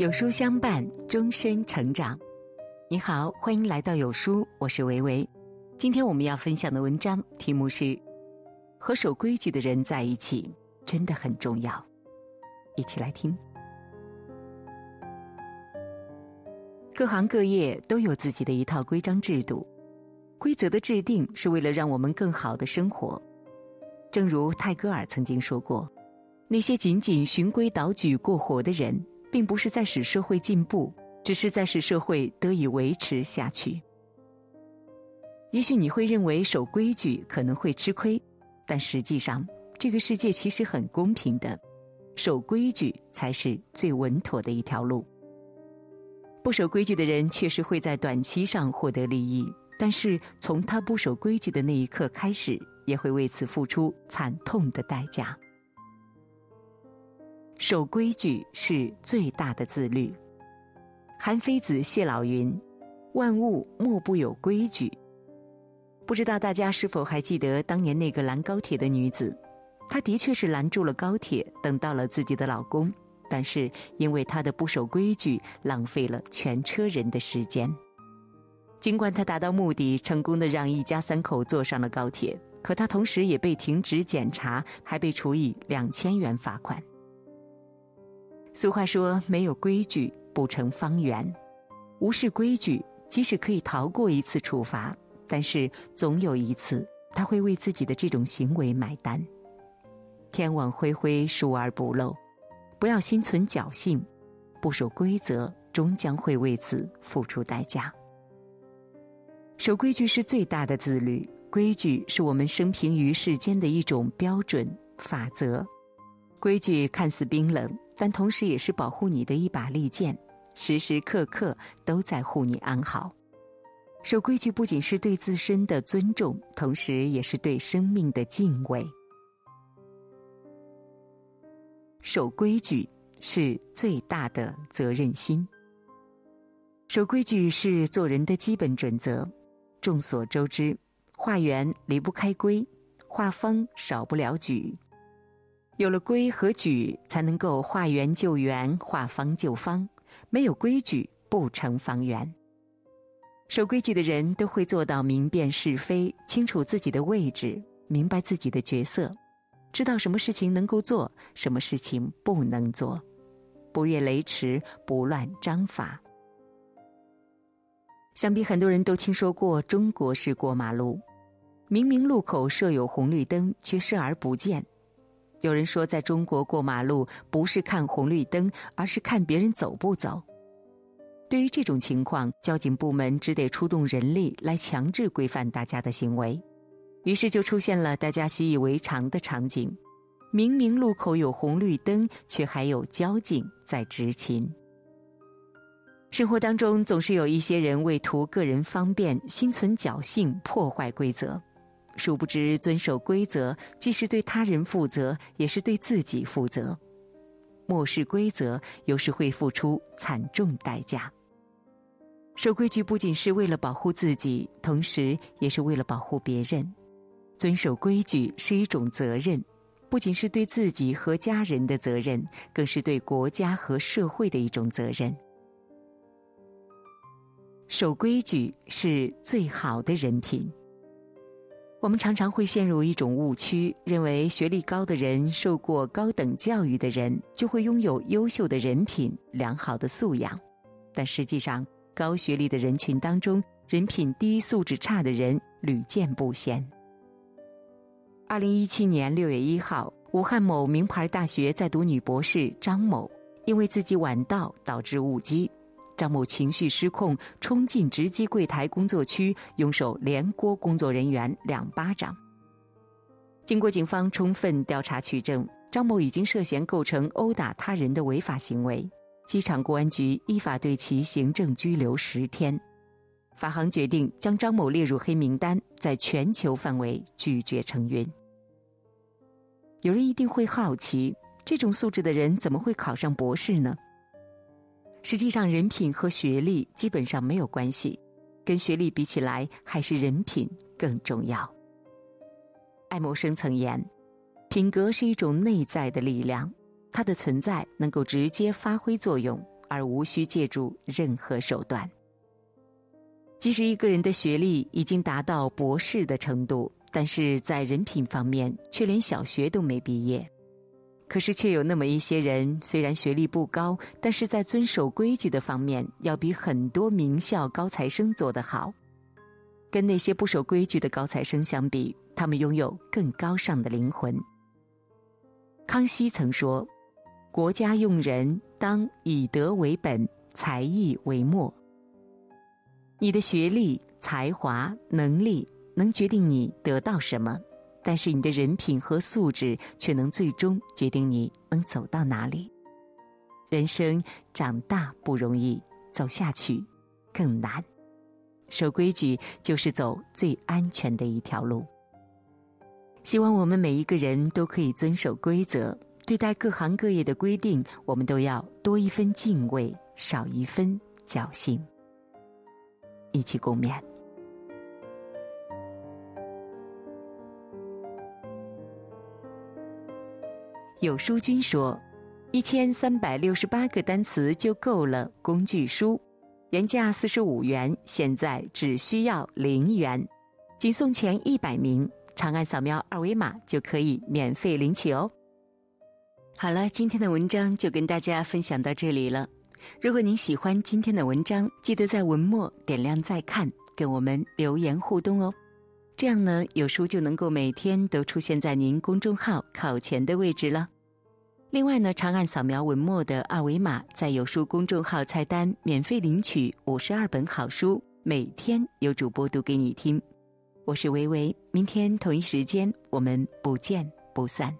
有书相伴，终身成长。你好，欢迎来到有书，我是维维。今天我们要分享的文章题目是：和守规矩的人在一起真的很重要。一起来听。各行各业都有自己的一套规章制度，规则的制定是为了让我们更好的生活。正如泰戈尔曾经说过：“那些仅仅循规蹈矩过活的人。”并不是在使社会进步，只是在使社会得以维持下去。也许你会认为守规矩可能会吃亏，但实际上，这个世界其实很公平的，守规矩才是最稳妥的一条路。不守规矩的人确实会在短期上获得利益，但是从他不守规矩的那一刻开始，也会为此付出惨痛的代价。守规矩是最大的自律。韩非子谢老云：“万物莫不有规矩。”不知道大家是否还记得当年那个拦高铁的女子？她的确是拦住了高铁，等到了自己的老公，但是因为她的不守规矩，浪费了全车人的时间。尽管她达到目的，成功的让一家三口坐上了高铁，可她同时也被停职检查，还被处以两千元罚款。俗话说：“没有规矩不成方圆。”无视规矩，即使可以逃过一次处罚，但是总有一次他会为自己的这种行为买单。天网恢恢，疏而不漏，不要心存侥幸，不守规则，终将会为此付出代价。守规矩是最大的自律，规矩是我们生平于世间的一种标准法则。规矩看似冰冷。但同时也是保护你的一把利剑，时时刻刻都在护你安好。守规矩不仅是对自身的尊重，同时也是对生命的敬畏。守规矩是最大的责任心。守规矩是做人的基本准则。众所周知，画圆离不开规，画方少不了矩。有了规和矩，才能够画圆就圆，画方就方。没有规矩，不成方圆。守规矩的人都会做到明辨是非，清楚自己的位置，明白自己的角色，知道什么事情能够做，什么事情不能做，不越雷池，不乱章法。想必很多人都听说过中国式过马路，明明路口设有红绿灯，却视而不见。有人说，在中国过马路不是看红绿灯，而是看别人走不走。对于这种情况，交警部门只得出动人力来强制规范大家的行为。于是就出现了大家习以为常的场景：明明路口有红绿灯，却还有交警在执勤。生活当中总是有一些人为图个人方便，心存侥幸，破坏规则。殊不知，遵守规则既是对他人负责，也是对自己负责。漠视规则，有时会付出惨重代价。守规矩不仅是为了保护自己，同时也是为了保护别人。遵守规矩是一种责任，不仅是对自己和家人的责任，更是对国家和社会的一种责任。守规矩是最好的人品。我们常常会陷入一种误区，认为学历高的人、受过高等教育的人就会拥有优秀的人品、良好的素养。但实际上，高学历的人群当中，人品低、素质差的人屡见不鲜。二零一七年六月一号，武汉某名牌大学在读女博士张某，因为自己晚到导致误机。张某情绪失控，冲进直机柜台工作区，用手连锅工作人员两巴掌。经过警方充分调查取证，张某已经涉嫌构成殴打他人的违法行为。机场公安局依法对其行政拘留十天。法航决定将张某列入黑名单，在全球范围拒绝承运。有人一定会好奇，这种素质的人怎么会考上博士呢？实际上，人品和学历基本上没有关系，跟学历比起来，还是人品更重要。爱默生曾言：“品格是一种内在的力量，它的存在能够直接发挥作用，而无需借助任何手段。即使一个人的学历已经达到博士的程度，但是在人品方面却连小学都没毕业。可是，却有那么一些人，虽然学历不高，但是在遵守规矩的方面，要比很多名校高材生做得好。跟那些不守规矩的高材生相比，他们拥有更高尚的灵魂。康熙曾说：“国家用人，当以德为本，才艺为末。”你的学历、才华、能力能决定你得到什么，但是你的人品和素质却能最终决定你能走到哪里。人生长大不容易，走下去更难。守规矩就是走最安全的一条路。希望我们每一个人都可以遵守规则，对待各行各业的规定，我们都要多一分敬畏，少一分侥幸。一起共勉。有书君说：“一千三百六十八个单词就够了。”工具书原价四十五元，现在只需要零元，仅送前一百名，长按扫描二维码就可以免费领取哦。好了，今天的文章就跟大家分享到这里了。如果您喜欢今天的文章，记得在文末点亮再看，跟我们留言互动哦。这样呢，有书就能够每天都出现在您公众号考前的位置了。另外呢，长按扫描文末的二维码，在有书公众号菜单免费领取五十二本好书，每天有主播读给你听。我是维维，明天同一时间我们不见不散。